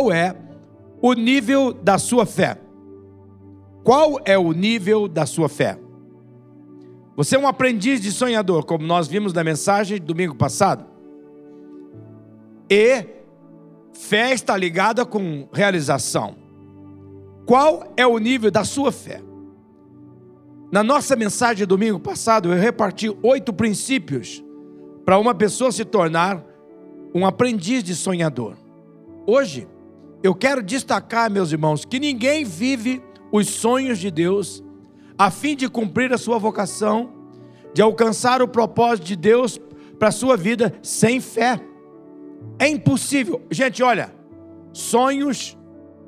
qual é o nível da sua fé? Qual é o nível da sua fé? Você é um aprendiz de sonhador, como nós vimos na mensagem domingo passado. E fé está ligada com realização. Qual é o nível da sua fé? Na nossa mensagem domingo passado, eu reparti oito princípios para uma pessoa se tornar um aprendiz de sonhador. Hoje, eu quero destacar, meus irmãos, que ninguém vive os sonhos de Deus a fim de cumprir a sua vocação, de alcançar o propósito de Deus para a sua vida sem fé. É impossível. Gente, olha, sonhos,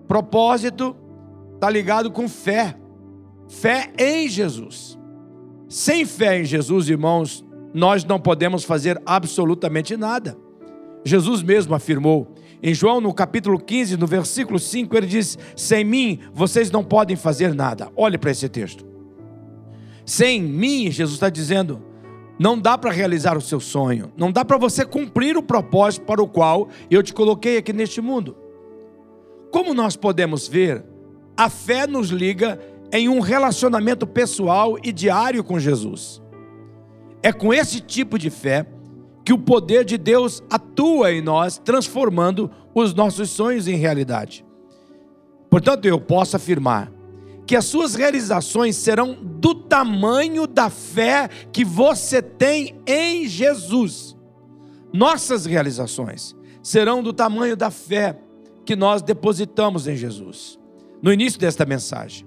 propósito, está ligado com fé. Fé em Jesus. Sem fé em Jesus, irmãos, nós não podemos fazer absolutamente nada. Jesus mesmo afirmou, em João, no capítulo 15, no versículo 5, ele diz: Sem mim vocês não podem fazer nada. Olhe para esse texto. Sem mim, Jesus está dizendo, não dá para realizar o seu sonho, não dá para você cumprir o propósito para o qual eu te coloquei aqui neste mundo. Como nós podemos ver, a fé nos liga em um relacionamento pessoal e diário com Jesus. É com esse tipo de fé que o poder de Deus atua em nós, transformando os nossos sonhos em realidade. Portanto, eu posso afirmar que as suas realizações serão do tamanho da fé que você tem em Jesus. Nossas realizações serão do tamanho da fé que nós depositamos em Jesus. No início desta mensagem,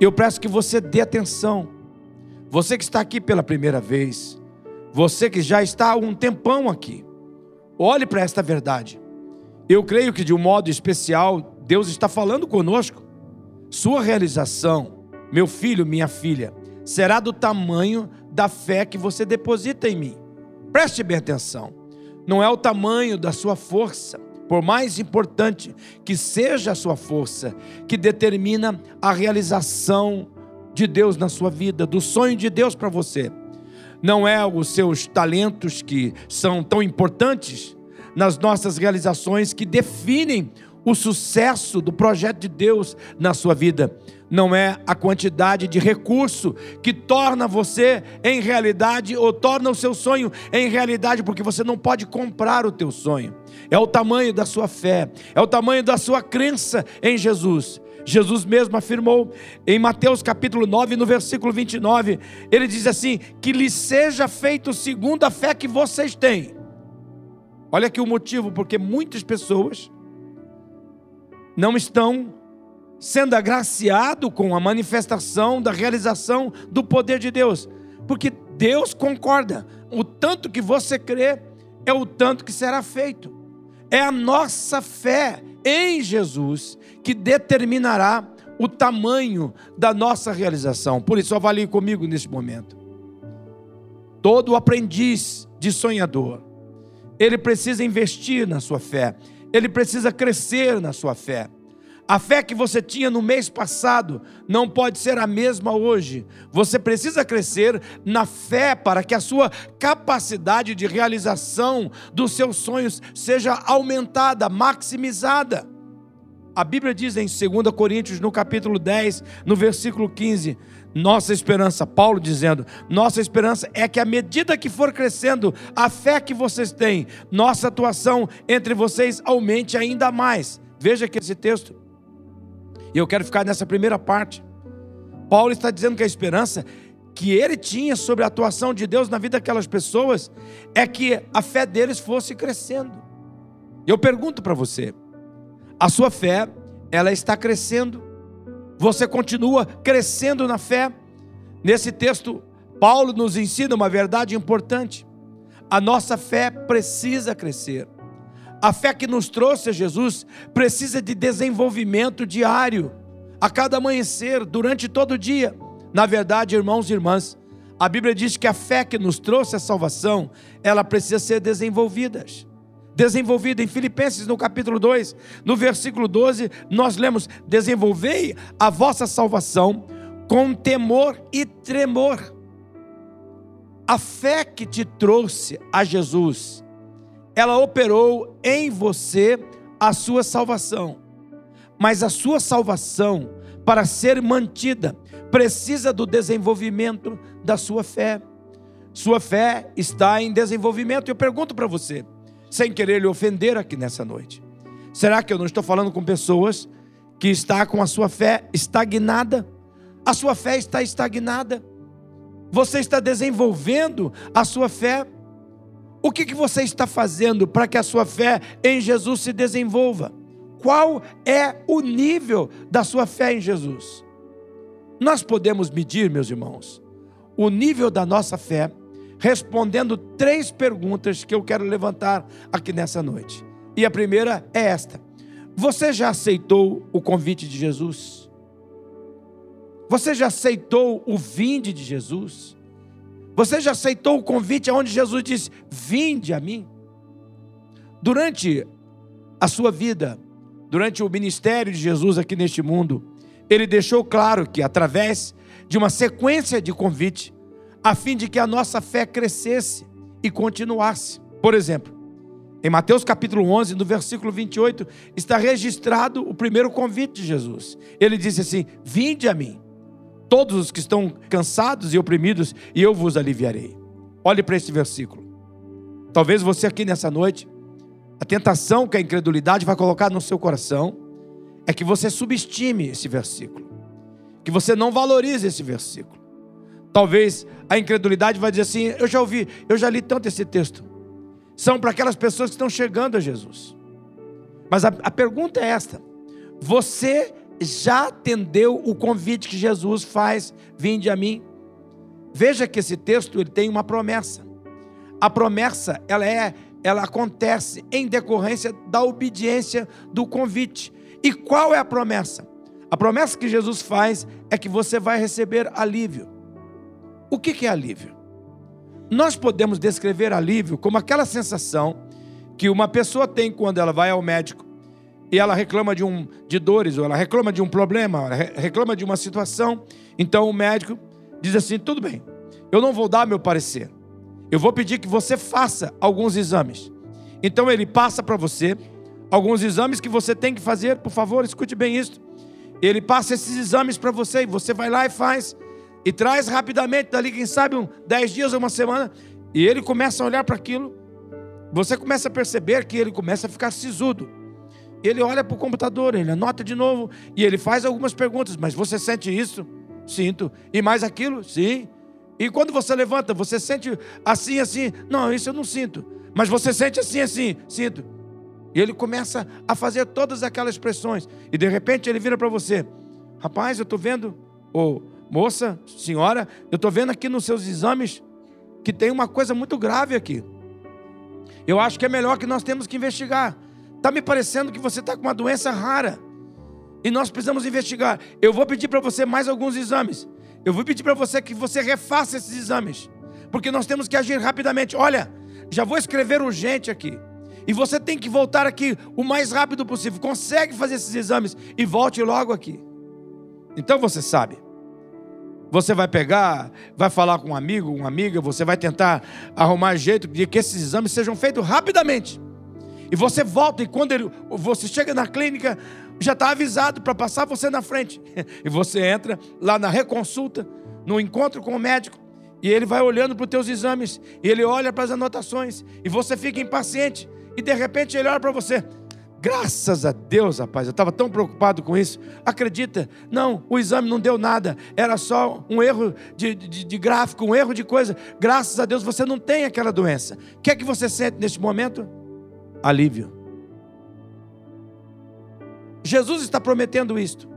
eu peço que você dê atenção. Você que está aqui pela primeira vez, você que já está há um tempão aqui, olhe para esta verdade. Eu creio que de um modo especial, Deus está falando conosco. Sua realização, meu filho, minha filha, será do tamanho da fé que você deposita em mim. Preste bem atenção. Não é o tamanho da sua força, por mais importante que seja a sua força, que determina a realização de Deus na sua vida, do sonho de Deus para você. Não é os seus talentos que são tão importantes nas nossas realizações que definem o sucesso do projeto de Deus na sua vida. Não é a quantidade de recurso que torna você em realidade ou torna o seu sonho em realidade, porque você não pode comprar o teu sonho. É o tamanho da sua fé, é o tamanho da sua crença em Jesus. Jesus mesmo afirmou em Mateus capítulo 9, no versículo 29, ele diz assim: Que lhe seja feito segundo a fé que vocês têm. Olha aqui o motivo, porque muitas pessoas não estão sendo agraciado com a manifestação da realização do poder de Deus, porque Deus concorda. O tanto que você crê é o tanto que será feito. É a nossa fé em Jesus que determinará o tamanho da nossa realização. Por isso, avalie comigo nesse momento. Todo aprendiz de sonhador, ele precisa investir na sua fé ele precisa crescer na sua fé. A fé que você tinha no mês passado não pode ser a mesma hoje. Você precisa crescer na fé para que a sua capacidade de realização dos seus sonhos seja aumentada, maximizada. A Bíblia diz em 2 Coríntios, no capítulo 10, no versículo 15: nossa esperança, Paulo dizendo, nossa esperança é que à medida que for crescendo a fé que vocês têm, nossa atuação entre vocês aumente ainda mais. Veja aqui esse texto. E eu quero ficar nessa primeira parte. Paulo está dizendo que a esperança que ele tinha sobre a atuação de Deus na vida daquelas pessoas é que a fé deles fosse crescendo. Eu pergunto para você: a sua fé, ela está crescendo? Você continua crescendo na fé. Nesse texto, Paulo nos ensina uma verdade importante. A nossa fé precisa crescer. A fé que nos trouxe a Jesus precisa de desenvolvimento diário, a cada amanhecer, durante todo o dia. Na verdade, irmãos e irmãs, a Bíblia diz que a fé que nos trouxe a salvação, ela precisa ser desenvolvida desenvolvida em Filipenses no capítulo 2, no versículo 12, nós lemos: "Desenvolvei a vossa salvação com temor e tremor". A fé que te trouxe a Jesus, ela operou em você a sua salvação. Mas a sua salvação, para ser mantida, precisa do desenvolvimento da sua fé. Sua fé está em desenvolvimento. Eu pergunto para você, sem querer lhe ofender aqui nessa noite: será que eu não estou falando com pessoas que está com a sua fé estagnada? A sua fé está estagnada. Você está desenvolvendo a sua fé. O que, que você está fazendo para que a sua fé em Jesus se desenvolva? Qual é o nível da sua fé em Jesus? Nós podemos medir, meus irmãos, o nível da nossa fé respondendo três perguntas que eu quero levantar aqui nessa noite. E a primeira é esta: Você já aceitou o convite de Jesus? Você já aceitou o vinde de Jesus? Você já aceitou o convite onde Jesus disse: Vinde a mim? Durante a sua vida, durante o ministério de Jesus aqui neste mundo, ele deixou claro que através de uma sequência de convite, a fim de que a nossa fé crescesse e continuasse. Por exemplo, em Mateus capítulo 11, no versículo 28, está registrado o primeiro convite de Jesus. Ele disse assim: Vinde a mim, todos os que estão cansados e oprimidos, e eu vos aliviarei. Olhe para esse versículo. Talvez você aqui nessa noite, a tentação que a incredulidade vai colocar no seu coração é que você subestime esse versículo, que você não valorize esse versículo. Talvez a incredulidade vai dizer assim: eu já ouvi, eu já li tanto esse texto. São para aquelas pessoas que estão chegando a Jesus. Mas a, a pergunta é esta: você já atendeu o convite que Jesus faz? Vinde a mim. Veja que esse texto ele tem uma promessa. A promessa ela é, ela acontece em decorrência da obediência do convite. E qual é a promessa? A promessa que Jesus faz é que você vai receber alívio. O que é alívio? Nós podemos descrever alívio como aquela sensação que uma pessoa tem quando ela vai ao médico e ela reclama de, um, de dores, ou ela reclama de um problema, reclama de uma situação. Então o médico diz assim: tudo bem, eu não vou dar meu parecer, eu vou pedir que você faça alguns exames. Então ele passa para você alguns exames que você tem que fazer, por favor, escute bem isso. Ele passa esses exames para você e você vai lá e faz e traz rapidamente, dali, quem sabe, um, dez dias ou uma semana, e ele começa a olhar para aquilo, você começa a perceber que ele começa a ficar sisudo. Ele olha para o computador, ele anota de novo, e ele faz algumas perguntas, mas você sente isso? Sinto. E mais aquilo? Sim. E quando você levanta, você sente assim, assim? Não, isso eu não sinto. Mas você sente assim, assim? Sinto. E ele começa a fazer todas aquelas expressões. E de repente ele vira para você: Rapaz, eu estou vendo, ou Moça, senhora, eu estou vendo aqui nos seus exames que tem uma coisa muito grave aqui. Eu acho que é melhor que nós temos que investigar. Está me parecendo que você está com uma doença rara. E nós precisamos investigar. Eu vou pedir para você mais alguns exames. Eu vou pedir para você que você refaça esses exames. Porque nós temos que agir rapidamente. Olha, já vou escrever urgente aqui. E você tem que voltar aqui o mais rápido possível. Consegue fazer esses exames e volte logo aqui. Então você sabe. Você vai pegar, vai falar com um amigo, uma amiga, você vai tentar arrumar jeito de que esses exames sejam feitos rapidamente. E você volta, e quando ele, você chega na clínica, já está avisado para passar você na frente. E você entra lá na reconsulta, no encontro com o médico, e ele vai olhando para os teus exames, e ele olha para as anotações, e você fica impaciente, e de repente ele olha para você. Graças a Deus, rapaz, eu estava tão preocupado com isso. Acredita? Não, o exame não deu nada. Era só um erro de, de, de, gráfico, um erro de coisa. Graças a Deus você não tem aquela doença. O que é que você sente neste momento? Alívio. Jesus está prometendo isto.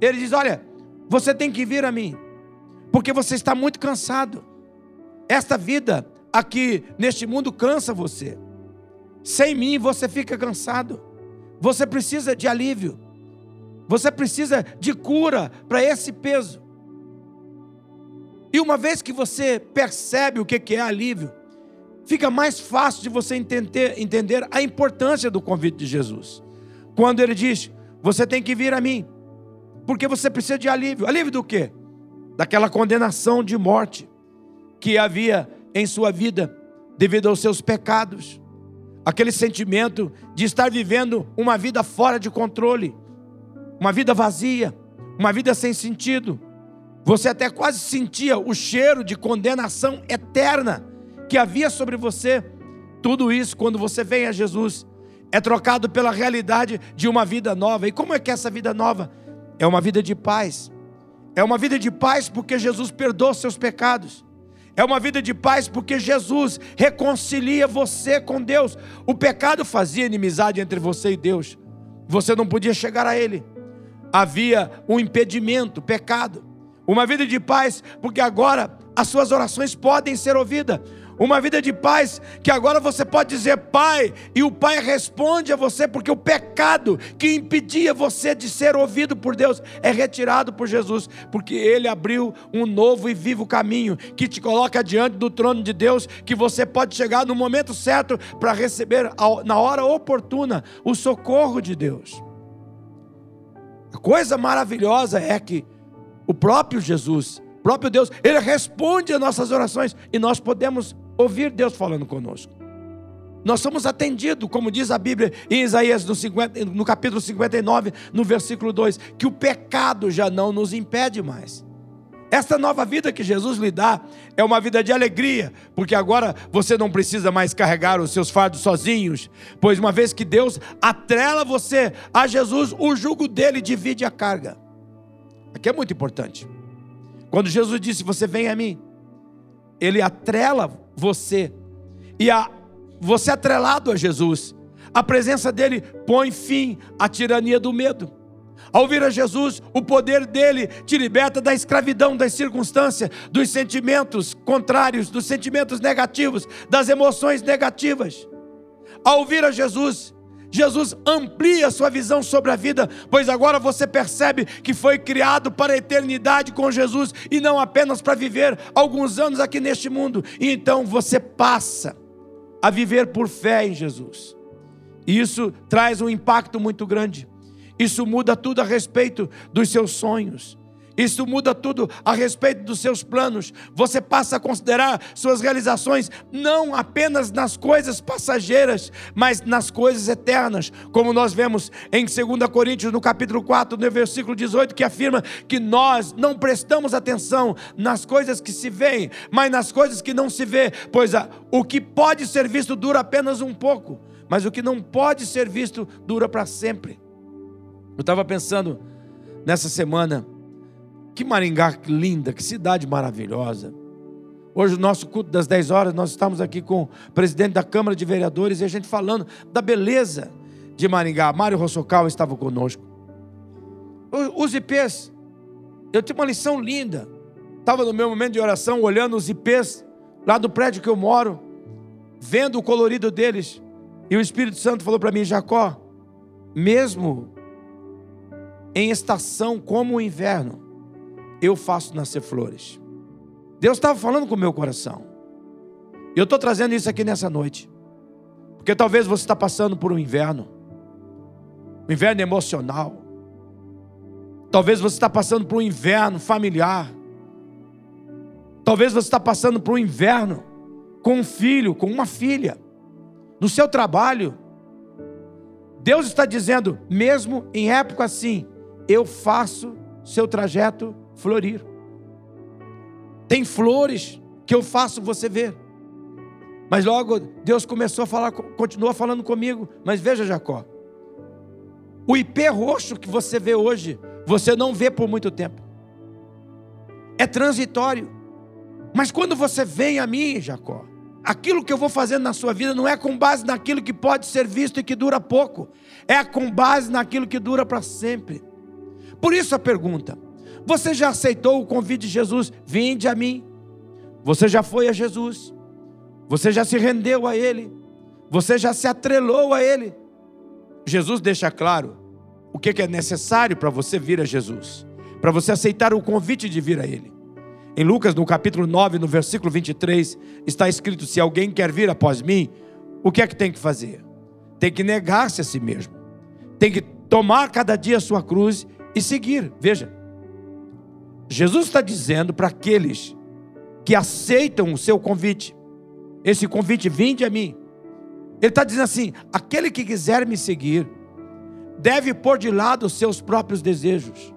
Ele diz: Olha, você tem que vir a mim, porque você está muito cansado. Esta vida aqui neste mundo cansa você. Sem mim você fica cansado. Você precisa de alívio. Você precisa de cura para esse peso. E uma vez que você percebe o que é alívio, fica mais fácil de você entender, entender a importância do convite de Jesus. Quando ele diz: Você tem que vir a mim, porque você precisa de alívio. Alívio do quê? Daquela condenação de morte que havia em sua vida devido aos seus pecados aquele sentimento de estar vivendo uma vida fora de controle, uma vida vazia, uma vida sem sentido. Você até quase sentia o cheiro de condenação eterna que havia sobre você. Tudo isso, quando você vem a Jesus, é trocado pela realidade de uma vida nova. E como é que é essa vida nova? É uma vida de paz. É uma vida de paz porque Jesus perdoa seus pecados. É uma vida de paz porque Jesus reconcilia você com Deus. O pecado fazia inimizade entre você e Deus. Você não podia chegar a Ele. Havia um impedimento, pecado. Uma vida de paz porque agora as suas orações podem ser ouvidas. Uma vida de paz que agora você pode dizer Pai, e o Pai responde a você, porque o pecado que impedia você de ser ouvido por Deus é retirado por Jesus, porque Ele abriu um novo e vivo caminho que te coloca diante do trono de Deus, que você pode chegar no momento certo para receber na hora oportuna o socorro de Deus. A coisa maravilhosa é que o próprio Jesus, o próprio Deus, Ele responde às nossas orações e nós podemos ouvir Deus falando conosco. Nós somos atendidos, como diz a Bíblia em Isaías no, 50, no capítulo 59, no versículo 2, que o pecado já não nos impede mais. Esta nova vida que Jesus lhe dá é uma vida de alegria, porque agora você não precisa mais carregar os seus fardos sozinhos, pois uma vez que Deus atrela você a Jesus, o jugo dele divide a carga. Aqui é muito importante. Quando Jesus disse: Você vem a mim, ele atrela você. E a, você atrelado a Jesus. A presença dele põe fim à tirania do medo. Ao vir a Jesus, o poder dele te liberta da escravidão das circunstâncias, dos sentimentos contrários, dos sentimentos negativos, das emoções negativas. Ao vir a Jesus, Jesus amplia sua visão sobre a vida, pois agora você percebe que foi criado para a eternidade com Jesus e não apenas para viver alguns anos aqui neste mundo. E então você passa a viver por fé em Jesus. E isso traz um impacto muito grande. Isso muda tudo a respeito dos seus sonhos. Isso muda tudo a respeito dos seus planos. Você passa a considerar suas realizações não apenas nas coisas passageiras, mas nas coisas eternas, como nós vemos em 2 Coríntios, no capítulo 4, no versículo 18, que afirma que nós não prestamos atenção nas coisas que se veem, mas nas coisas que não se vê, pois o que pode ser visto dura apenas um pouco, mas o que não pode ser visto dura para sempre. Eu estava pensando nessa semana, que Maringá linda, que cidade maravilhosa. Hoje, o nosso culto das 10 horas, nós estamos aqui com o presidente da Câmara de Vereadores e a gente falando da beleza de Maringá. Mário Rossocal estava conosco. Os IPs, eu tinha uma lição linda. Estava no meu momento de oração, olhando os IPs lá do prédio que eu moro, vendo o colorido deles. E o Espírito Santo falou para mim: Jacó, mesmo em estação como o inverno, eu faço nascer flores. Deus estava falando com o meu coração. E eu estou trazendo isso aqui nessa noite. Porque talvez você está passando por um inverno. Um inverno emocional. Talvez você está passando por um inverno familiar. Talvez você está passando por um inverno com um filho, com uma filha. No seu trabalho. Deus está dizendo, mesmo em época assim, eu faço seu trajeto florir. Tem flores que eu faço você ver. Mas logo Deus começou a falar, continua falando comigo. Mas veja, Jacó, o ipê roxo que você vê hoje, você não vê por muito tempo. É transitório. Mas quando você vem a mim, Jacó, aquilo que eu vou fazer na sua vida não é com base naquilo que pode ser visto e que dura pouco, é com base naquilo que dura para sempre. Por isso a pergunta: você já aceitou o convite de Jesus? Vinde a mim. Você já foi a Jesus. Você já se rendeu a Ele. Você já se atrelou a Ele. Jesus deixa claro o que é necessário para você vir a Jesus, para você aceitar o convite de vir a Ele. Em Lucas, no capítulo 9, no versículo 23, está escrito: Se alguém quer vir após mim, o que é que tem que fazer? Tem que negar-se a si mesmo, tem que tomar cada dia a sua cruz e seguir. Veja, Jesus está dizendo para aqueles que aceitam o seu convite, esse convite, vinde a mim. Ele está dizendo assim: aquele que quiser me seguir, deve pôr de lado os seus próprios desejos,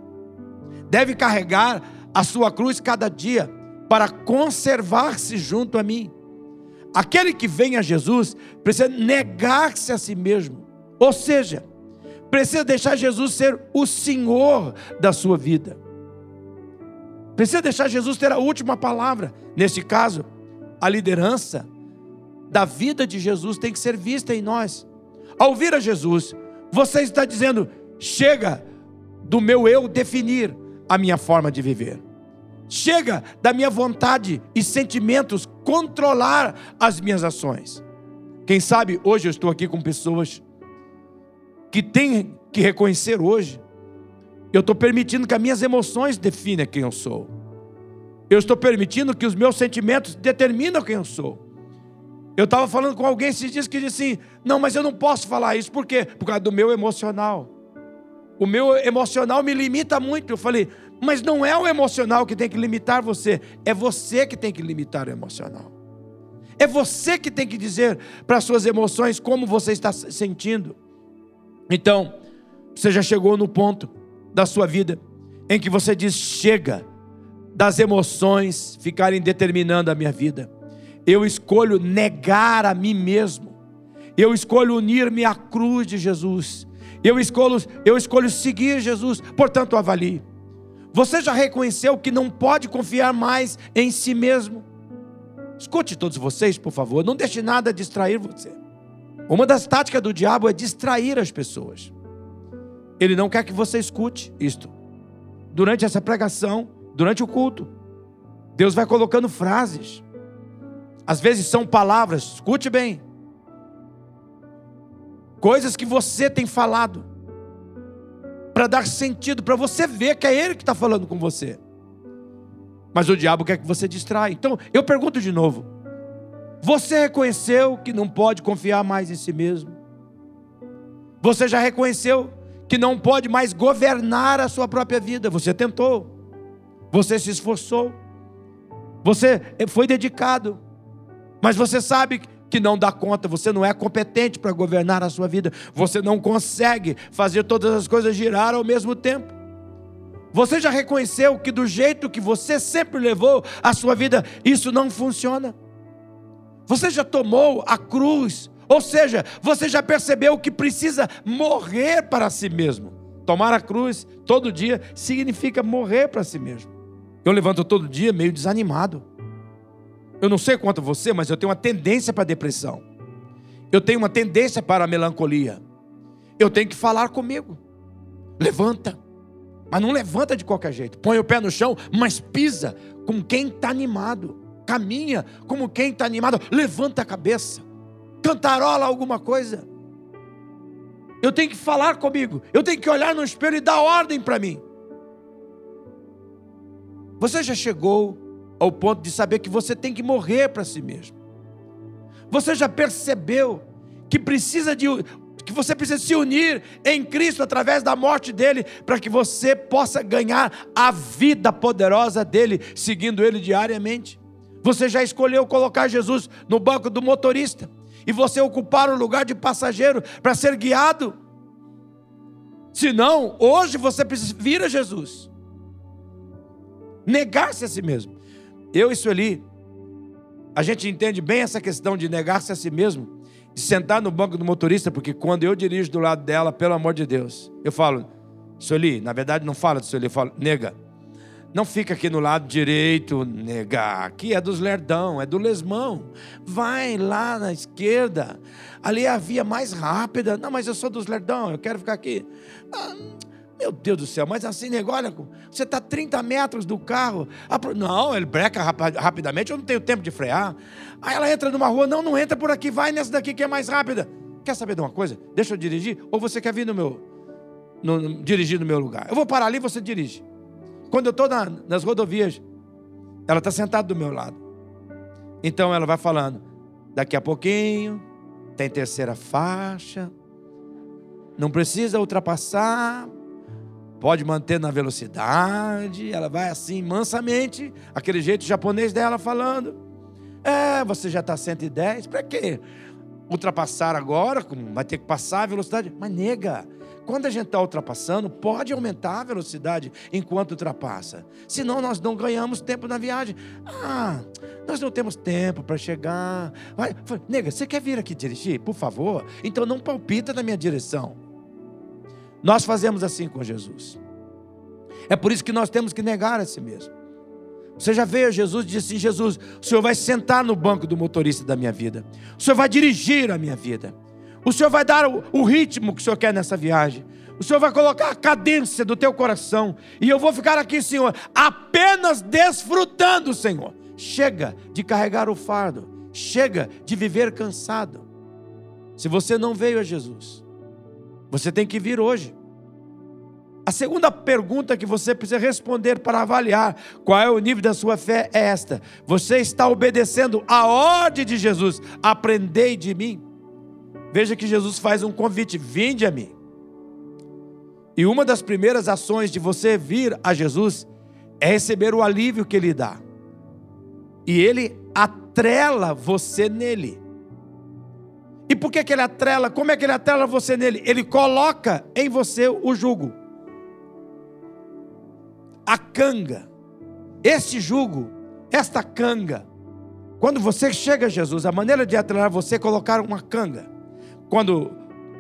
deve carregar a sua cruz cada dia para conservar-se junto a mim. Aquele que vem a Jesus precisa negar-se a si mesmo, ou seja, precisa deixar Jesus ser o Senhor da sua vida. Precisa deixar Jesus ter a última palavra. Neste caso, a liderança da vida de Jesus tem que ser vista em nós. Ao ouvir a Jesus, você está dizendo: chega do meu eu definir a minha forma de viver. Chega da minha vontade e sentimentos controlar as minhas ações. Quem sabe hoje eu estou aqui com pessoas que têm que reconhecer hoje. Eu estou permitindo que as minhas emoções definem quem eu sou. Eu estou permitindo que os meus sentimentos determinam quem eu sou. Eu estava falando com alguém esses dias que disse assim: não, mas eu não posso falar isso, por quê? Por causa do meu emocional. O meu emocional me limita muito. Eu falei, mas não é o emocional que tem que limitar você, é você que tem que limitar o emocional. É você que tem que dizer para as suas emoções como você está se sentindo. Então, você já chegou no ponto da sua vida em que você diz: chega das emoções ficarem determinando a minha vida eu escolho negar a mim mesmo. Eu escolho unir-me à cruz de Jesus. Eu escolho, eu escolho seguir Jesus. Portanto, avalie. Você já reconheceu que não pode confiar mais em si mesmo? Escute todos vocês, por favor. Não deixe nada distrair você. Uma das táticas do diabo é distrair as pessoas. Ele não quer que você escute isto. Durante essa pregação, durante o culto, Deus vai colocando frases às vezes são palavras, escute bem. Coisas que você tem falado. Para dar sentido, para você ver que é Ele que está falando com você. Mas o diabo quer que você distraia. Então, eu pergunto de novo: Você reconheceu que não pode confiar mais em si mesmo? Você já reconheceu que não pode mais governar a sua própria vida? Você tentou, você se esforçou, você foi dedicado, mas você sabe que não dá conta, você não é competente para governar a sua vida, você não consegue fazer todas as coisas girar ao mesmo tempo. Você já reconheceu que do jeito que você sempre levou a sua vida, isso não funciona? Você já tomou a cruz, ou seja, você já percebeu que precisa morrer para si mesmo. Tomar a cruz todo dia significa morrer para si mesmo. Eu levanto todo dia meio desanimado. Eu não sei quanto você, mas eu tenho uma tendência para depressão. Eu tenho uma tendência para a melancolia. Eu tenho que falar comigo. Levanta. Mas não levanta de qualquer jeito. Põe o pé no chão, mas pisa como quem está animado. Caminha como quem está animado. Levanta a cabeça. Cantarola alguma coisa. Eu tenho que falar comigo. Eu tenho que olhar no espelho e dar ordem para mim. Você já chegou ao ponto de saber que você tem que morrer para si mesmo. Você já percebeu que precisa de que você precisa se unir em Cristo através da morte dele, para que você possa ganhar a vida poderosa dele, seguindo ele diariamente. Você já escolheu colocar Jesus no banco do motorista e você ocupar o lugar de passageiro para ser guiado. Se não, hoje você precisa vir a Jesus. Negar-se a si mesmo. Eu e Sueli, a gente entende bem essa questão de negar-se a si mesmo, de sentar no banco do motorista, porque quando eu dirijo do lado dela, pelo amor de Deus, eu falo, Sueli, na verdade não fala de Sueli, eu falo, nega, não fica aqui no lado direito, nega, aqui é dos lerdão, é do lesmão, vai lá na esquerda, ali é a via mais rápida, não, mas eu sou dos lerdão, eu quero ficar aqui. Ah, meu Deus do céu, mas assim, olha, você está 30 metros do carro. Não, ele breca rapidamente, eu não tenho tempo de frear. Aí ela entra numa rua, não, não entra por aqui, vai nessa daqui que é mais rápida. Quer saber de uma coisa? Deixa eu dirigir? Ou você quer vir no meu, no, no, dirigir no meu lugar? Eu vou parar ali e você dirige. Quando eu estou na, nas rodovias, ela está sentada do meu lado. Então ela vai falando, daqui a pouquinho, tem terceira faixa, não precisa ultrapassar, pode manter na velocidade, ela vai assim mansamente, aquele jeito japonês dela falando. É, você já está 110, para quê? ultrapassar agora, vai ter que passar a velocidade, mas nega. Quando a gente está ultrapassando, pode aumentar a velocidade enquanto ultrapassa. Senão nós não ganhamos tempo na viagem. Ah, nós não temos tempo para chegar. Vai, nega, você quer vir aqui dirigir? Por favor. Então não palpita na minha direção. Nós fazemos assim com Jesus. É por isso que nós temos que negar a si mesmo. Você já veio Jesus e disse assim: Jesus, o Senhor vai sentar no banco do motorista da minha vida, o Senhor vai dirigir a minha vida, o Senhor vai dar o, ritmo que o Senhor quer nessa viagem, o Senhor vai colocar a cadência do teu coração, e eu vou ficar aqui, Senhor, apenas desfrutando, Senhor. Chega de carregar o fardo, chega de viver cansado. Se você não veio a Jesus, você tem que vir hoje. A segunda pergunta que você precisa responder para avaliar qual é o nível da sua fé é esta: você está obedecendo a ordem de Jesus? Aprendei de mim. Veja que Jesus faz um convite: vinde a mim. E uma das primeiras ações de você vir a Jesus é receber o alívio que ele dá. E ele atrela você nele. E por que, que ele atrela? Como é que ele atrela você nele? Ele coloca em você o jugo a canga, este jugo, esta canga. Quando você chega a Jesus, a maneira de atrelar você é colocar uma canga. Quando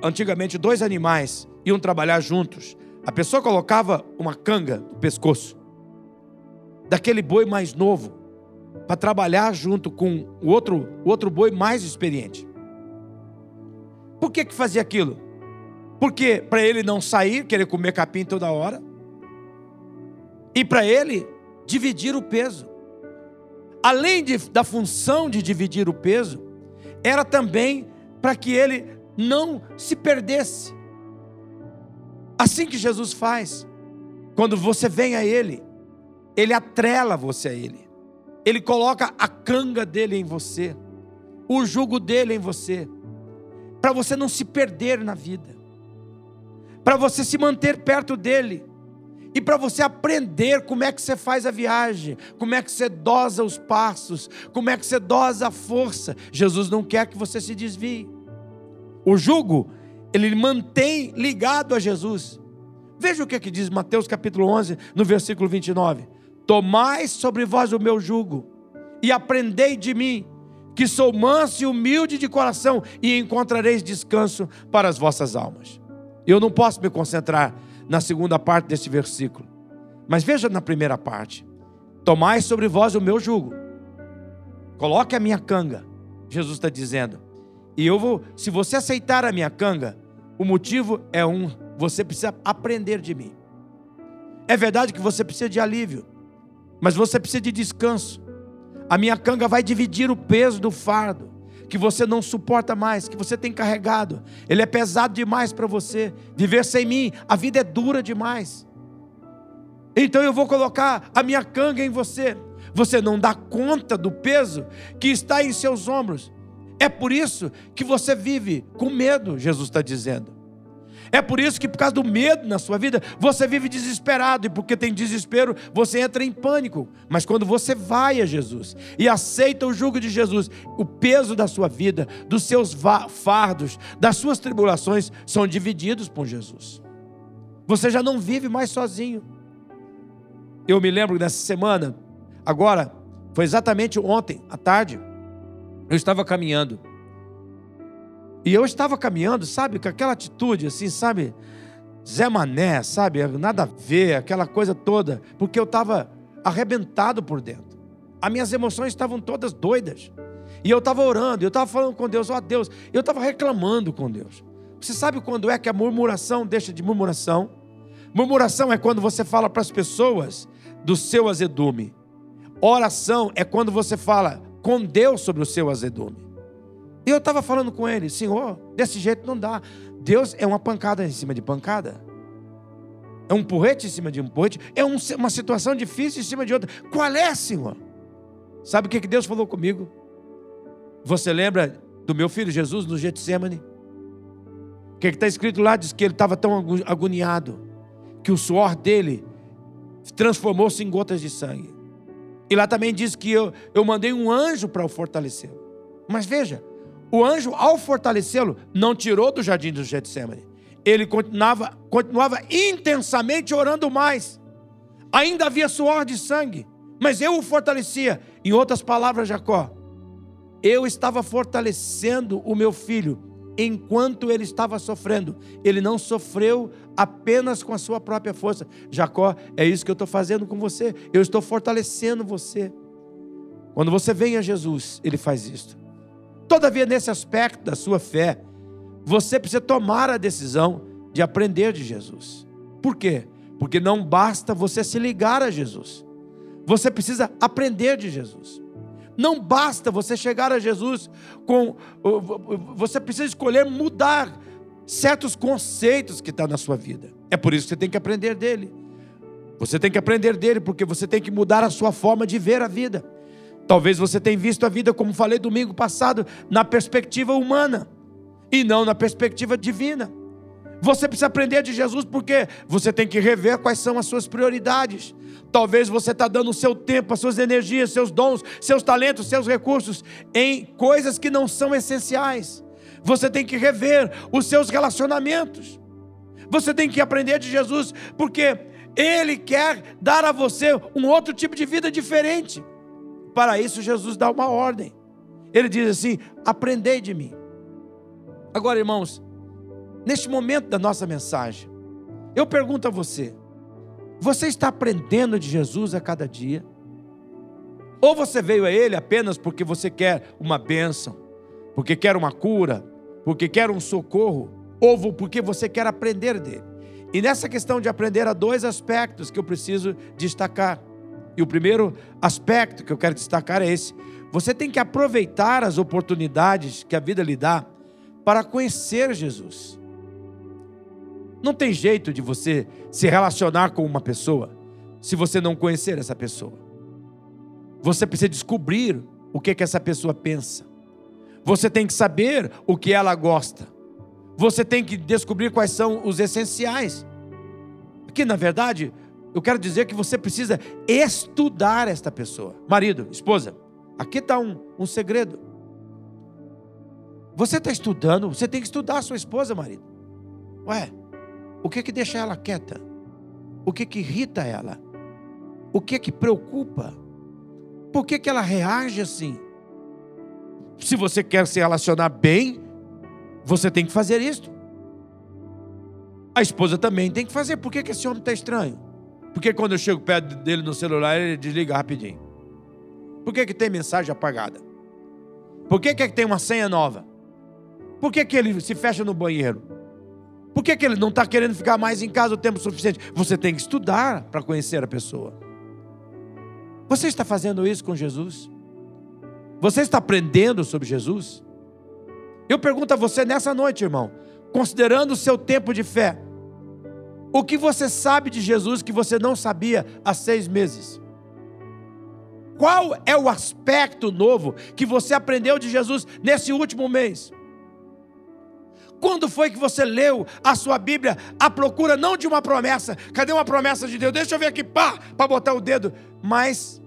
antigamente dois animais iam trabalhar juntos, a pessoa colocava uma canga no pescoço daquele boi mais novo para trabalhar junto com o outro, o outro boi mais experiente. Por que que fazia aquilo? Porque para ele não sair, querer comer capim toda hora, e para ele dividir o peso. Além de, da função de dividir o peso, era também para que ele não se perdesse. Assim que Jesus faz, quando você vem a Ele, Ele atrela você a Ele, Ele coloca a canga dele em você, o jugo dele em você, para você não se perder na vida, para você se manter perto dele e para você aprender como é que você faz a viagem, como é que você dosa os passos, como é que você dosa a força. Jesus não quer que você se desvie. O jugo, ele mantém ligado a Jesus. Veja o que, é que diz Mateus capítulo 11, no versículo 29. Tomai sobre vós o meu jugo e aprendei de mim, que sou manso e humilde de coração, e encontrareis descanso para as vossas almas. Eu não posso me concentrar na segunda parte desse versículo. Mas veja na primeira parte: Tomai sobre vós o meu jugo, coloque a minha canga. Jesus está dizendo. E eu vou, se você aceitar a minha canga, o motivo é um: você precisa aprender de mim. É verdade que você precisa de alívio, mas você precisa de descanso. A minha canga vai dividir o peso do fardo que você não suporta mais, que você tem carregado. Ele é pesado demais para você. Viver sem mim, a vida é dura demais. Então eu vou colocar a minha canga em você. Você não dá conta do peso que está em seus ombros. É por isso que você vive com medo, Jesus está dizendo. É por isso que, por causa do medo na sua vida, você vive desesperado. E porque tem desespero, você entra em pânico. Mas quando você vai a Jesus e aceita o jugo de Jesus, o peso da sua vida, dos seus fardos, das suas tribulações, são divididos por Jesus. Você já não vive mais sozinho. Eu me lembro dessa semana, agora, foi exatamente ontem, à tarde, eu estava caminhando. E eu estava caminhando, sabe, com aquela atitude assim, sabe, Zé Mané, sabe, nada a ver, aquela coisa toda, porque eu estava arrebentado por dentro. As minhas emoções estavam todas doidas. E eu estava orando, eu estava falando com Deus, ó oh, Deus, eu estava reclamando com Deus. Você sabe quando é que a murmuração deixa de murmuração? Murmuração é quando você fala para as pessoas do seu azedume. Oração é quando você fala com Deus sobre o seu azedume. E eu estava falando com ele, Senhor, desse jeito não dá. Deus é uma pancada em cima de pancada. É um porrete em cima de um porrete. É um, uma situação difícil em cima de outra. Qual é, Senhor? Sabe o que Deus falou comigo? Você lembra do meu filho Jesus no Getsemane? O que está escrito lá? Diz que ele estava tão agoniado que o suor dele transformou-se em gotas de sangue. E lá também diz que eu, eu mandei um anjo para o fortalecer. Mas veja, O anjo, ao fortalecê-lo, não tirou do jardim do Getsemane. Ele continuava, continuava intensamente orando mais. Ainda havia suor de sangue, mas eu o fortalecia. Em outras palavras, Jacó, eu estava fortalecendo o meu filho enquanto ele estava sofrendo. Ele não sofreu apenas com a sua própria força. Jacó, é isso que eu estou fazendo com você. Eu estou fortalecendo você. Quando você vem a Jesus, ele faz isso. Todavia, nesse aspecto da sua fé, você precisa tomar a decisão de aprender de Jesus. Por quê? Porque não basta você se ligar a Jesus. Você precisa aprender de Jesus. Não basta você chegar a Jesus com. Você precisa escolher mudar certos conceitos que estão tá na sua vida. É por isso que você tem que aprender dele. Você tem que aprender dele porque você tem que mudar a sua forma de ver a vida. Talvez você tenha visto a vida, como falei domingo passado, na perspectiva humana e não na perspectiva divina. Você precisa aprender de Jesus porque você tem que rever quais são as suas prioridades. Talvez você está dando o seu tempo, as suas energias, seus dons, seus talentos, seus recursos em coisas que não são essenciais. Você tem que rever os seus relacionamentos. Você tem que aprender de Jesus porque Ele quer dar a você um outro tipo de vida diferente. Para isso, Jesus dá uma ordem. Ele diz assim: aprendei de mim. Agora, irmãos, neste momento da nossa mensagem, eu pergunto a você: você está aprendendo de Jesus a cada dia? Ou você veio a Ele apenas porque você quer uma bênção, porque quer uma cura, porque quer um socorro, ou porque você quer aprender dele? E nessa questão de aprender, há dois aspectos que eu preciso destacar. E o primeiro aspecto que eu quero destacar é esse: você tem que aproveitar as oportunidades que a vida lhe dá para conhecer Jesus. Não tem jeito de você se relacionar com uma pessoa se você não conhecer essa pessoa. Você precisa descobrir o que, que essa pessoa pensa. Você tem que saber o que ela gosta. Você tem que descobrir quais são os essenciais. Que na verdade, eu quero dizer que você precisa estudar esta pessoa. Marido, esposa, aqui está um, um segredo. Você está estudando, você tem que estudar a sua esposa, marido. Ué, o que que deixa ela quieta? O que que irrita ela? O que que preocupa? Por que que ela reage assim? Se você quer se relacionar bem, você tem que fazer isso. A esposa também tem que fazer. Por que, que esse homem está estranho? Porque quando eu chego perto dele no celular, ele desliga rapidinho. Por que, que tem mensagem apagada? Por que, que tem uma senha nova? Por que, que ele se fecha no banheiro? Por que, que ele não está querendo ficar mais em casa o tempo suficiente? Você tem que estudar para conhecer a pessoa. Você está fazendo isso com Jesus? Você está aprendendo sobre Jesus? Eu pergunto a você nessa noite, irmão, considerando o seu tempo de fé, o que você sabe de Jesus que você não sabia há seis meses? Qual é o aspecto novo que você aprendeu de Jesus nesse último mês? Quando foi que você leu a sua Bíblia à procura não de uma promessa? Cadê uma promessa de Deus? Deixa eu ver aqui, pá, para botar o dedo. Mas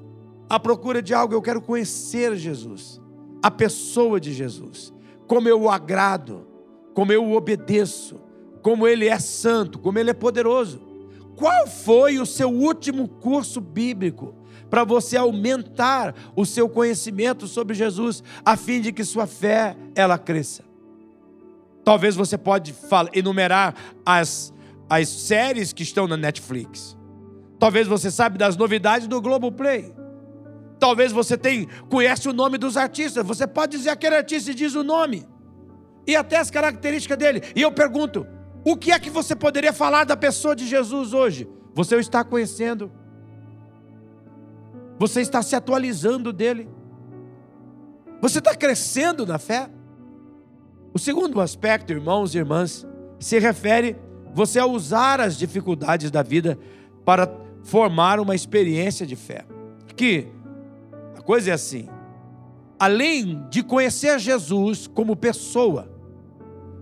à procura de algo, eu quero conhecer Jesus, a pessoa de Jesus, como eu o agrado, como eu o obedeço, como ele é santo, como ele é poderoso. Qual foi o seu último curso bíblico para você aumentar o seu conhecimento sobre Jesus, a fim de que sua fé ela cresça? Talvez você pode enumerar as, as séries que estão na Netflix. Talvez você sabe das novidades do Globoplay. Talvez você tem, conhece o nome dos artistas. Você pode dizer aquele artista e diz o nome. E até as características dele. E eu pergunto: o que é que você poderia falar da pessoa de Jesus hoje? Você o está conhecendo? Você está se atualizando dele? Você está crescendo na fé? O segundo aspecto, irmãos e irmãs, se refere você a usar as dificuldades da vida para formar uma experiência de fé. Que a coisa é assim: além de conhecer Jesus como pessoa,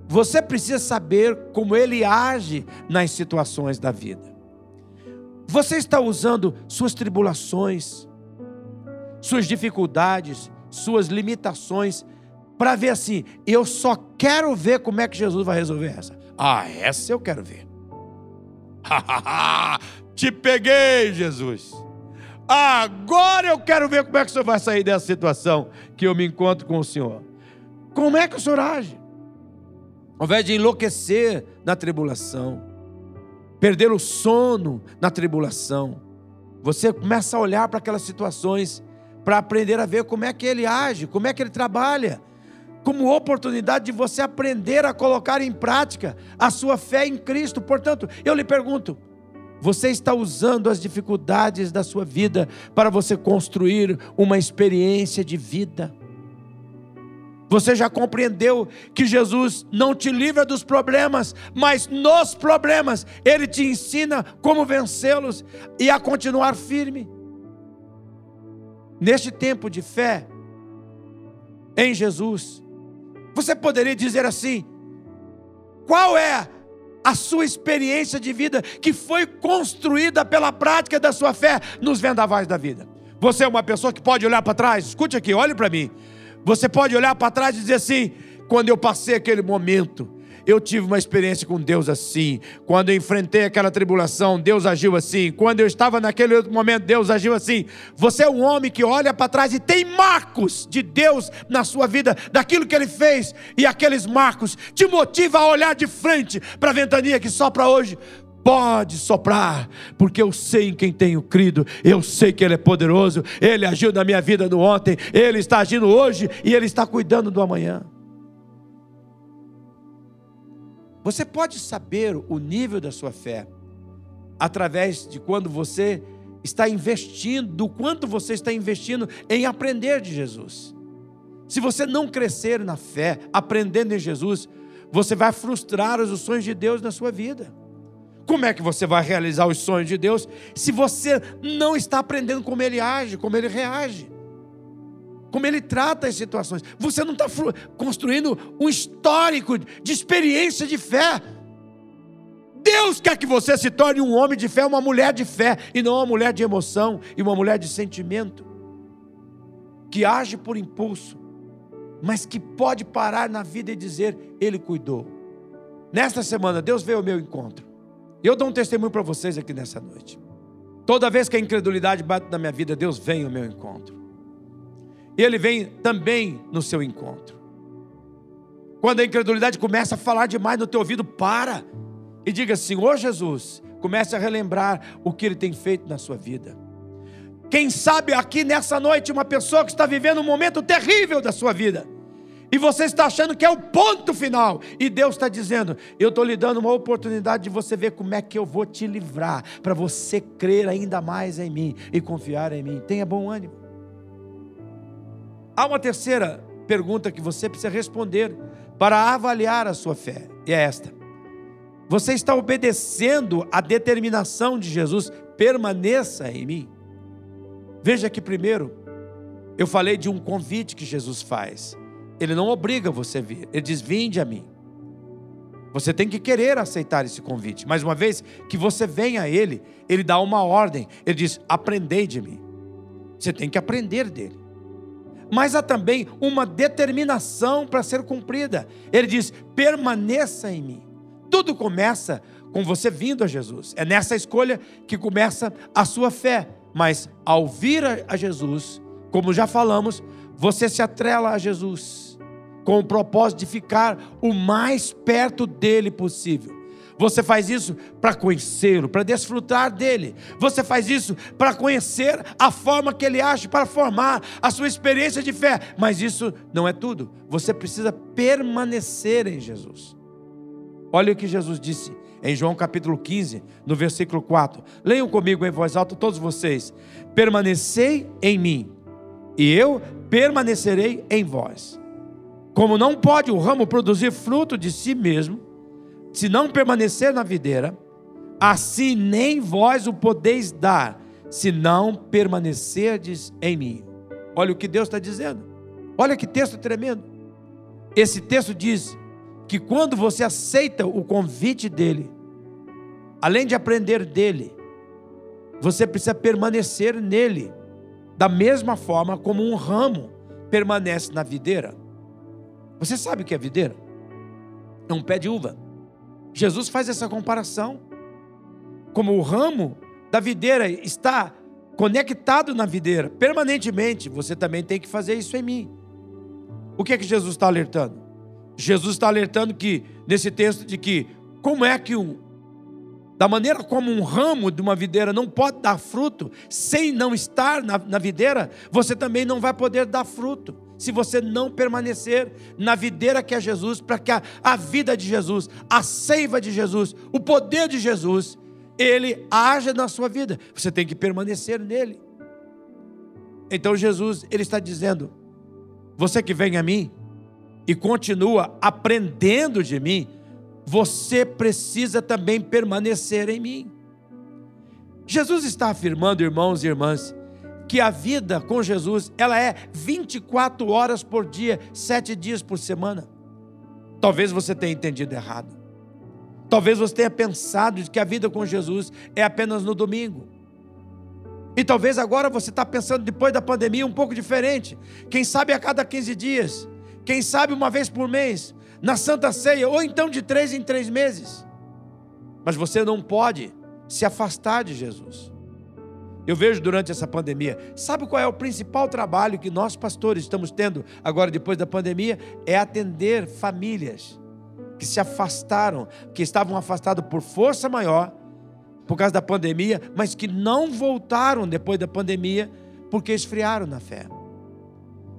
você precisa saber como ele age nas situações da vida. Você está usando suas tribulações, suas dificuldades, suas limitações para ver assim, eu só quero ver como é que Jesus vai resolver essa. Ah, essa eu quero ver. Te peguei, Jesus. Agora eu quero ver como é que o senhor vai sair dessa situação que eu me encontro com o senhor. Como é que o senhor age? Ao invés de enlouquecer na tribulação, perder o sono na tribulação, você começa a olhar para aquelas situações para aprender a ver como é que ele age, como é que ele trabalha, como oportunidade de você aprender a colocar em prática a sua fé em Cristo. Portanto, eu lhe pergunto: você está usando as dificuldades da sua vida para você construir uma experiência de vida? Você já compreendeu que Jesus não te livra dos problemas, mas nos problemas Ele te ensina como vencê-los e a continuar firme. Neste tempo de fé em Jesus, você poderia dizer assim: qual é a sua experiência de vida que foi construída pela prática da sua fé nos vendavais da vida? Você é uma pessoa que pode olhar para trás, escute aqui, olhe para mim. Você pode olhar para trás e dizer assim: quando eu passei aquele momento, eu tive uma experiência com Deus assim. Quando eu enfrentei aquela tribulação, Deus agiu assim. Quando eu estava naquele outro momento, Deus agiu assim. Você é um homem que olha para trás e tem marcos de Deus na sua vida, daquilo que ele fez, e aqueles marcos te motivam a olhar de frente para a ventania que sopra hoje pode soprar, porque eu sei em quem tenho crido, eu sei que Ele é poderoso, Ele agiu na minha vida no ontem, Ele está agindo hoje e Ele está cuidando do amanhã. Você pode saber o nível da sua fé através de quando você está investindo, do quanto você está investindo em aprender de Jesus. Se você não crescer na fé, aprendendo em Jesus, você vai frustrar os sonhos de Deus na sua vida. Como é que você vai realizar os sonhos de Deus se você não está aprendendo como Ele age, como Ele reage? Como Ele trata as situações? Você não está construindo um histórico de experiência de fé. Deus quer que você se torne um homem de fé, uma mulher de fé, e não uma mulher de emoção e uma mulher de sentimento, que age por impulso, mas que pode parar na vida e dizer: Ele cuidou. Nesta semana, Deus veio ao meu encontro. Eu dou um testemunho para vocês aqui nessa noite. Toda vez que a incredulidade bate na minha vida, Deus vem ao meu encontro. E Ele vem também no seu encontro. Quando a incredulidade começa a falar demais no teu ouvido, para e diga: Senhor Jesus, comece a relembrar o que Ele tem feito na sua vida. Quem sabe aqui nessa noite uma pessoa que está vivendo um momento terrível da sua vida e você está achando que é o ponto final. E Deus está dizendo: Eu estou lhe dando uma oportunidade de você ver como é que eu vou te livrar, para você crer ainda mais em mim e confiar em mim. Tenha bom ânimo. Há uma terceira pergunta que você precisa responder para avaliar a sua fé, e é esta: Você está obedecendo a determinação de Jesus? Permaneça em mim. Veja que primeiro, eu falei de um convite que Jesus faz. Ele não obriga você a vir. Ele diz: Vinde a mim. Você tem que querer aceitar esse convite. Mas uma vez que você vem a Ele, Ele dá uma ordem. Ele diz: Aprendei de mim. Você tem que aprender dele. Mas há também uma determinação para ser cumprida. Ele diz: permaneça em mim. Tudo começa com você vindo a Jesus. É nessa escolha que começa a sua fé. Mas ao vir a Jesus, como já falamos, você se atrela a Jesus com o propósito de ficar o mais perto dele possível. Você faz isso para conhecê-lo, para desfrutar dele. Você faz isso para conhecer a forma que ele age, para formar a sua experiência de fé. Mas isso não é tudo. Você precisa permanecer em Jesus. Olha o que Jesus disse em João capítulo 15, no versículo 4. Leiam comigo em voz alta, todos vocês. Permanecei em mim, e eu permanecerei em vós. Como não pode o ramo produzir fruto de si mesmo, se não permanecer na videira, assim nem vós o podeis dar, se não permanecerdes em mim. Olha o que Deus está dizendo. Olha que texto tremendo. Esse texto diz que quando você aceita o convite dele, além de aprender dele, você precisa permanecer nele, da mesma forma como um ramo permanece na videira. Você sabe o que é videira? É um pé de uva. Jesus faz essa comparação. Como o ramo da videira está conectado na videira permanentemente, você também tem que fazer isso em mim. O que é que Jesus está alertando? Jesus está alertando que, nesse texto, de que como é que um, da maneira como um ramo de uma videira não pode dar fruto, sem não estar na, na videira, você também não vai poder dar fruto. Se você não permanecer na videira que é Jesus, para que a, a vida de Jesus, a seiva de Jesus, o poder de Jesus, ele haja na sua vida. Você tem que permanecer nele. Então Jesus, ele está dizendo: você que vem a mim e continua aprendendo de mim, você precisa também permanecer em mim. Jesus está afirmando, irmãos e irmãs, que a vida com Jesus, ela é 24 horas por dia, sete dias por semana. Talvez você tenha entendido errado. Talvez você tenha pensado que a vida com Jesus é apenas no domingo. E talvez agora você está pensando, depois da pandemia, um pouco diferente. Quem sabe a cada 15 dias, quem sabe uma vez por mês, na Santa Ceia, ou então de três em três meses. Mas você não pode se afastar de Jesus. Eu vejo durante essa pandemia, sabe qual é o principal trabalho que nós pastores estamos tendo agora depois da pandemia? É atender famílias que se afastaram, que estavam afastados por força maior, por causa da pandemia, mas que não voltaram depois da pandemia porque esfriaram na fé.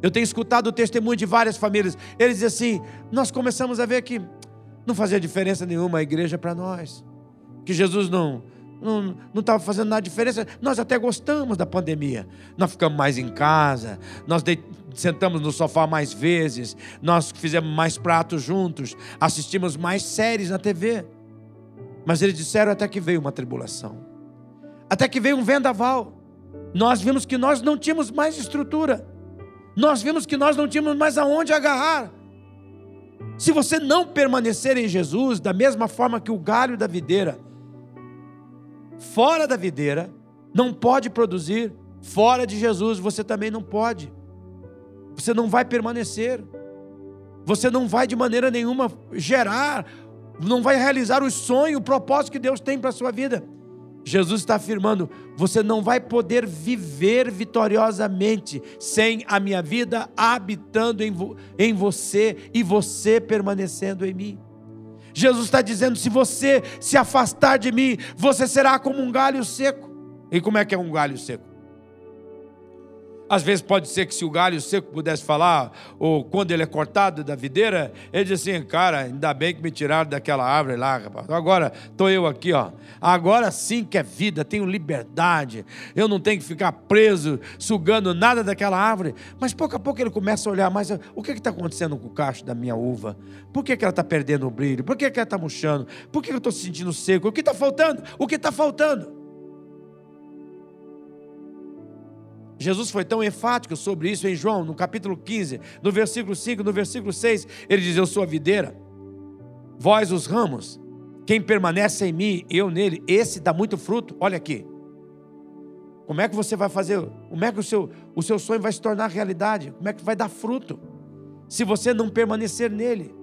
Eu tenho escutado o testemunho de várias famílias. Eles dizem assim: nós começamos a ver que não fazia diferença nenhuma a igreja para nós, que Jesus não não estava fazendo nada de diferença. Nós até gostamos da pandemia. Nós ficamos mais em casa, nós sentamos no sofá mais vezes, nós fizemos mais pratos juntos, assistimos mais séries na TV. Mas eles disseram até que veio uma tribulação, até que veio um vendaval. Nós vimos que nós não tínhamos mais estrutura nós vimos que nós não tínhamos mais aonde agarrar. Se você não permanecer em Jesus, da mesma forma que o galho da videira, fora da videira, não pode produzir, fora de Jesus, você também não pode. Você não vai permanecer. Você não vai de maneira nenhuma gerar, não vai realizar o sonho, o propósito que Deus tem para a sua vida. Jesus está afirmando: você não vai poder viver vitoriosamente sem a minha vida habitando em, vo em você e você permanecendo em mim. Jesus está dizendo: se você se afastar de mim, você será como um galho seco. E como é que é um galho seco? Às vezes pode ser que se o galho seco pudesse falar, ou quando ele é cortado da videira, ele diz assim, cara, ainda bem que me tiraram daquela árvore lá, rapaz. Agora estou eu aqui, ó. Agora sim que é vida, tenho liberdade. Eu não tenho que ficar preso, sugando nada daquela árvore. Mas pouco a pouco ele começa a olhar mais, o que está acontecendo com o cacho da minha uva? Por que, que ela está perdendo o brilho? Por que, que ela está murchando? Por que, que eu estou se sentindo seco? O que está faltando? O que está faltando? Jesus foi tão enfático sobre isso em João, no capítulo 15, no versículo 5, no versículo 6, ele diz: Eu sou a videira, vós os ramos, quem permanece em mim, eu nele, esse dá muito fruto. Olha aqui. Como é que você vai fazer? Como é que o seu, o seu sonho vai se tornar realidade? Como é que vai dar fruto? Se você não permanecer nele.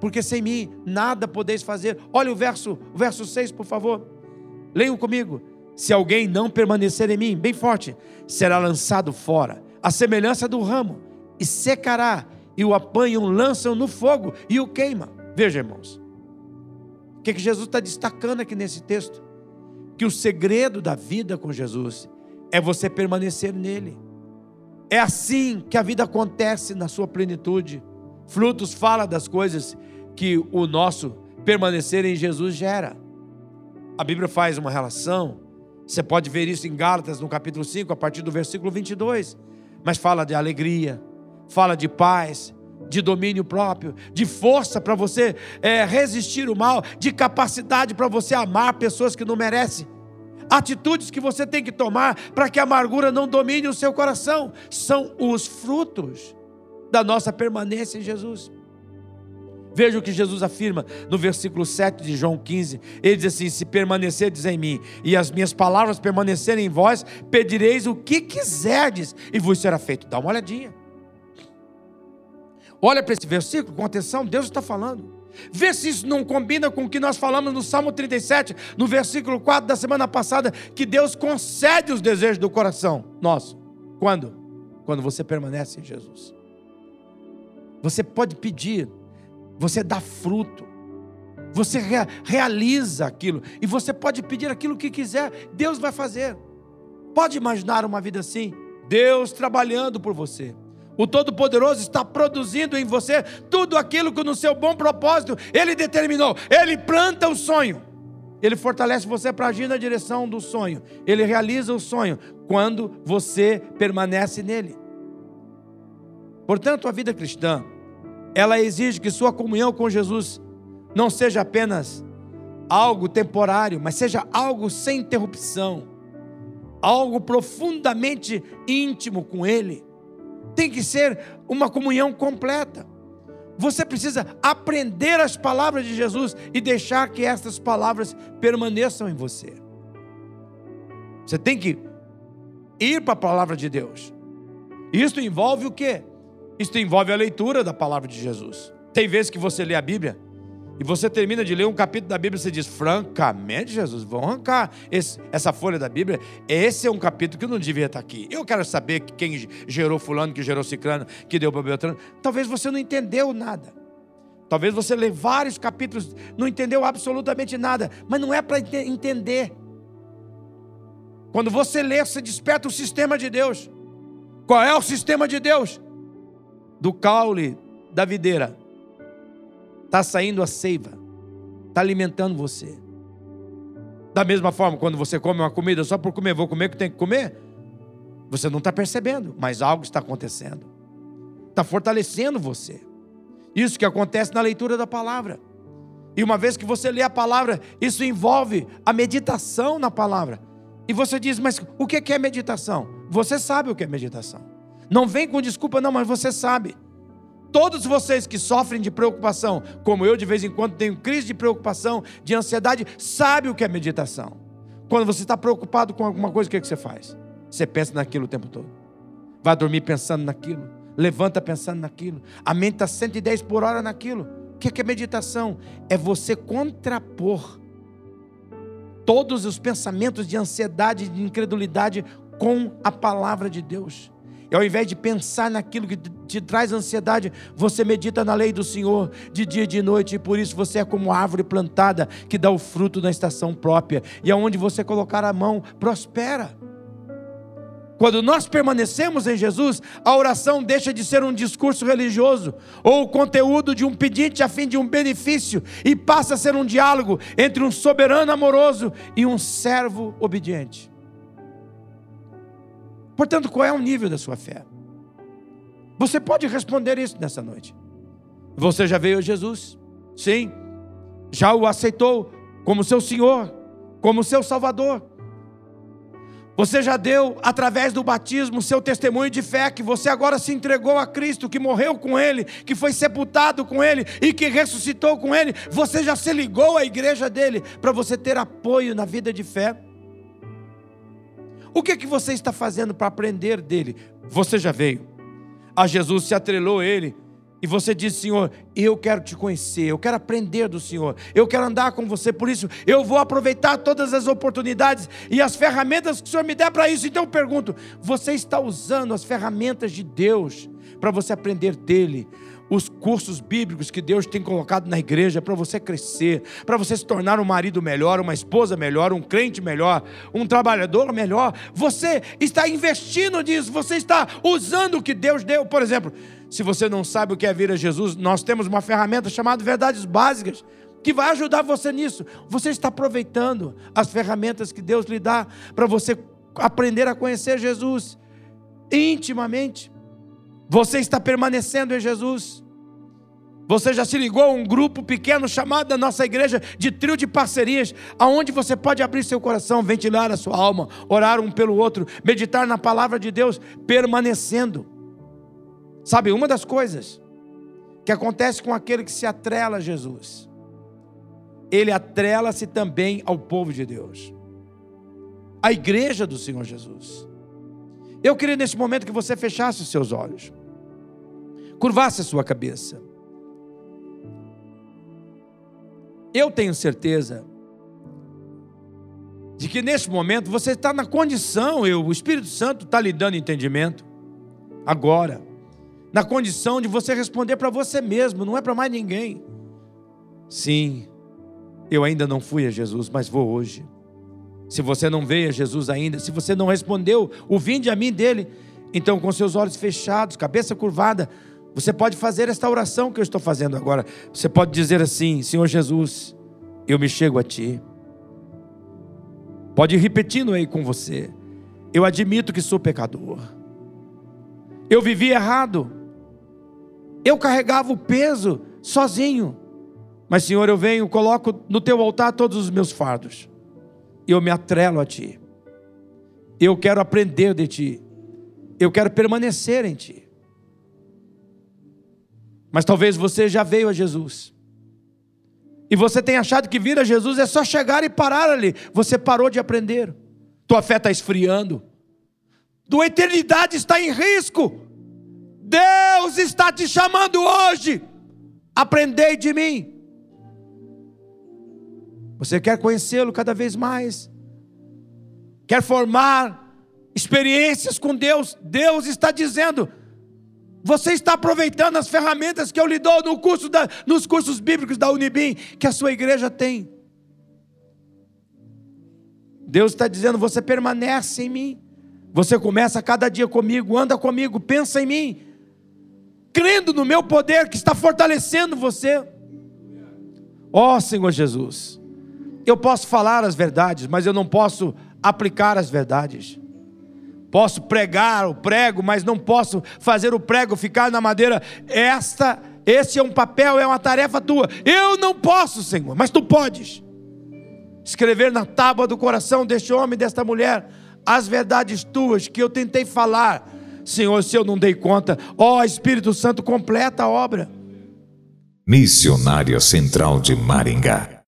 Porque sem mim nada podeis fazer. Olha o verso, o verso 6, por favor. Leiam comigo. Se alguém não permanecer em mim, bem forte, será lançado fora, a semelhança do ramo, e secará, e o apanham, lançam no fogo e o queima. Veja, irmãos, o que, que Jesus está destacando aqui nesse texto? Que o segredo da vida com Jesus é você permanecer nele. É assim que a vida acontece na sua plenitude. Frutos fala das coisas que o nosso permanecer em Jesus gera. A Bíblia faz uma relação você pode ver isso em Gálatas, no capítulo 5, a partir do versículo 22. Mas fala de alegria, fala de paz, de domínio próprio, de força para você é, resistir o mal, de capacidade para você amar pessoas que não merecem. Atitudes que você tem que tomar para que a amargura não domine o seu coração. São os frutos da nossa permanência em Jesus. Veja o que Jesus afirma no versículo 7 de João 15. Ele diz assim: Se permanecerdes em mim e as minhas palavras permanecerem em vós, pedireis o que quiserdes e vos será feito. Dá uma olhadinha. Olha para esse versículo com atenção, Deus está falando. Vê se isso não combina com o que nós falamos no Salmo 37, no versículo 4 da semana passada, que Deus concede os desejos do coração nosso. Quando? Quando você permanece em Jesus. Você pode pedir, você dá fruto, você rea, realiza aquilo, e você pode pedir aquilo que quiser, Deus vai fazer. Pode imaginar uma vida assim? Deus trabalhando por você. O Todo-Poderoso está produzindo em você tudo aquilo que no seu bom propósito Ele determinou. Ele planta o sonho. Ele fortalece você para agir na direção do sonho. Ele realiza o sonho quando você permanece nele. Portanto, a vida cristã, ela exige que sua comunhão com Jesus não seja apenas algo temporário, mas seja algo sem interrupção, algo profundamente íntimo com Ele. Tem que ser uma comunhão completa. Você precisa aprender as palavras de Jesus e deixar que essas palavras permaneçam em você. Você tem que ir para a palavra de Deus. Isto envolve o quê? Isto envolve a leitura da palavra de Jesus. Tem vezes que você lê a Bíblia e você termina de ler um capítulo da Bíblia e você diz, francamente, Jesus, vão arrancar esse, essa folha da Bíblia. Esse é um capítulo que não devia estar aqui. Eu quero saber quem gerou fulano, que gerou ciclano, que deu para Beltrano. Talvez você não entendeu nada. Talvez você lê vários capítulos, não entendeu absolutamente nada. Mas não é para entender. Quando você lê, você desperta o sistema de Deus. Qual é o sistema de Deus? Do caule da videira está saindo a seiva, está alimentando você. Da mesma forma, quando você come uma comida só por comer, vou comer o que tem que comer, você não está percebendo, mas algo está acontecendo, está fortalecendo você. Isso que acontece na leitura da palavra. E uma vez que você lê a palavra, isso envolve a meditação na palavra. E você diz, mas o que é meditação? Você sabe o que é meditação. Não vem com desculpa, não, mas você sabe. Todos vocês que sofrem de preocupação, como eu de vez em quando tenho crise de preocupação, de ansiedade, sabe o que é meditação. Quando você está preocupado com alguma coisa, o que, é que você faz? Você pensa naquilo o tempo todo. Vai dormir pensando naquilo. Levanta pensando naquilo. A mente está 110 por hora naquilo. O que é, é meditação? É você contrapor todos os pensamentos de ansiedade de incredulidade com a palavra de Deus. E ao invés de pensar naquilo que te traz ansiedade, você medita na lei do Senhor de dia e de noite, e por isso você é como árvore plantada que dá o fruto na estação própria, e aonde você colocar a mão, prospera. Quando nós permanecemos em Jesus, a oração deixa de ser um discurso religioso ou o conteúdo de um pedinte a fim de um benefício e passa a ser um diálogo entre um soberano amoroso e um servo obediente. Portanto, qual é o nível da sua fé? Você pode responder isso nessa noite. Você já veio a Jesus? Sim. Já o aceitou como seu Senhor, como seu Salvador. Você já deu, através do batismo, seu testemunho de fé, que você agora se entregou a Cristo, que morreu com Ele, que foi sepultado com Ele e que ressuscitou com Ele. Você já se ligou à igreja dele para você ter apoio na vida de fé. O que, é que você está fazendo para aprender dele? Você já veio. A Jesus se atrelou a ele. E você diz, Senhor, eu quero te conhecer, eu quero aprender do Senhor, eu quero andar com você, por isso eu vou aproveitar todas as oportunidades e as ferramentas que o Senhor me der para isso. Então eu pergunto: você está usando as ferramentas de Deus para você aprender dele? Os cursos bíblicos que Deus tem colocado na igreja para você crescer, para você se tornar um marido melhor, uma esposa melhor, um crente melhor, um trabalhador melhor. Você está investindo nisso, você está usando o que Deus deu. Por exemplo, se você não sabe o que é vir a Jesus, nós temos uma ferramenta chamada Verdades Básicas que vai ajudar você nisso. Você está aproveitando as ferramentas que Deus lhe dá para você aprender a conhecer Jesus intimamente. Você está permanecendo em Jesus. Você já se ligou a um grupo pequeno chamado da nossa igreja de trio de parcerias, aonde você pode abrir seu coração, ventilar a sua alma, orar um pelo outro, meditar na palavra de Deus, permanecendo. Sabe, uma das coisas que acontece com aquele que se atrela a Jesus, ele atrela-se também ao povo de Deus, à igreja do Senhor Jesus. Eu queria nesse momento que você fechasse os seus olhos. Curvasse a sua cabeça. Eu tenho certeza de que neste momento você está na condição, eu, o Espírito Santo está lhe dando entendimento, agora, na condição de você responder para você mesmo, não é para mais ninguém. Sim, eu ainda não fui a Jesus, mas vou hoje. Se você não veio a Jesus ainda, se você não respondeu o vinde a mim dele, então com seus olhos fechados, cabeça curvada, você pode fazer esta oração que eu estou fazendo agora. Você pode dizer assim: Senhor Jesus, eu me chego a ti. Pode ir repetindo aí com você. Eu admito que sou pecador. Eu vivi errado. Eu carregava o peso sozinho. Mas, Senhor, eu venho, coloco no teu altar todos os meus fardos. Eu me atrelo a ti. Eu quero aprender de ti. Eu quero permanecer em ti. Mas talvez você já veio a Jesus. E você tem achado que vir a Jesus é só chegar e parar ali. Você parou de aprender. Tua fé está esfriando. Tua eternidade está em risco. Deus está te chamando hoje. Aprendei de mim. Você quer conhecê-lo cada vez mais. Quer formar experiências com Deus. Deus está dizendo: você está aproveitando as ferramentas que eu lhe dou no curso da, nos cursos bíblicos da Unibim, que a sua igreja tem. Deus está dizendo: você permanece em mim. Você começa cada dia comigo, anda comigo, pensa em mim, crendo no meu poder que está fortalecendo você. Ó oh, Senhor Jesus, eu posso falar as verdades, mas eu não posso aplicar as verdades. Posso pregar o prego, mas não posso fazer o prego ficar na madeira. Esta, esse é um papel, é uma tarefa tua. Eu não posso, Senhor, mas tu podes. Escrever na tábua do coração deste homem, desta mulher, as verdades tuas que eu tentei falar. Senhor, se eu não dei conta, ó Espírito Santo, completa a obra. Missionária Central de Maringá